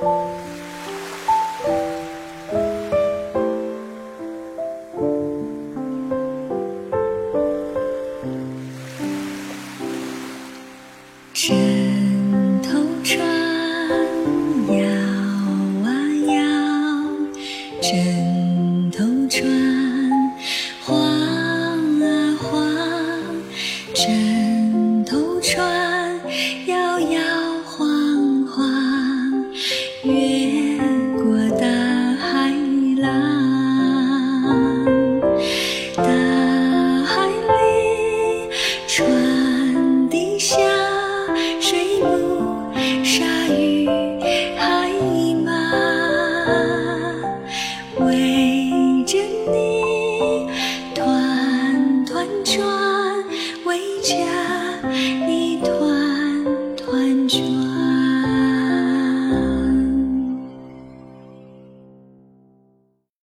枕头船摇啊摇，枕头船晃啊晃，枕头船。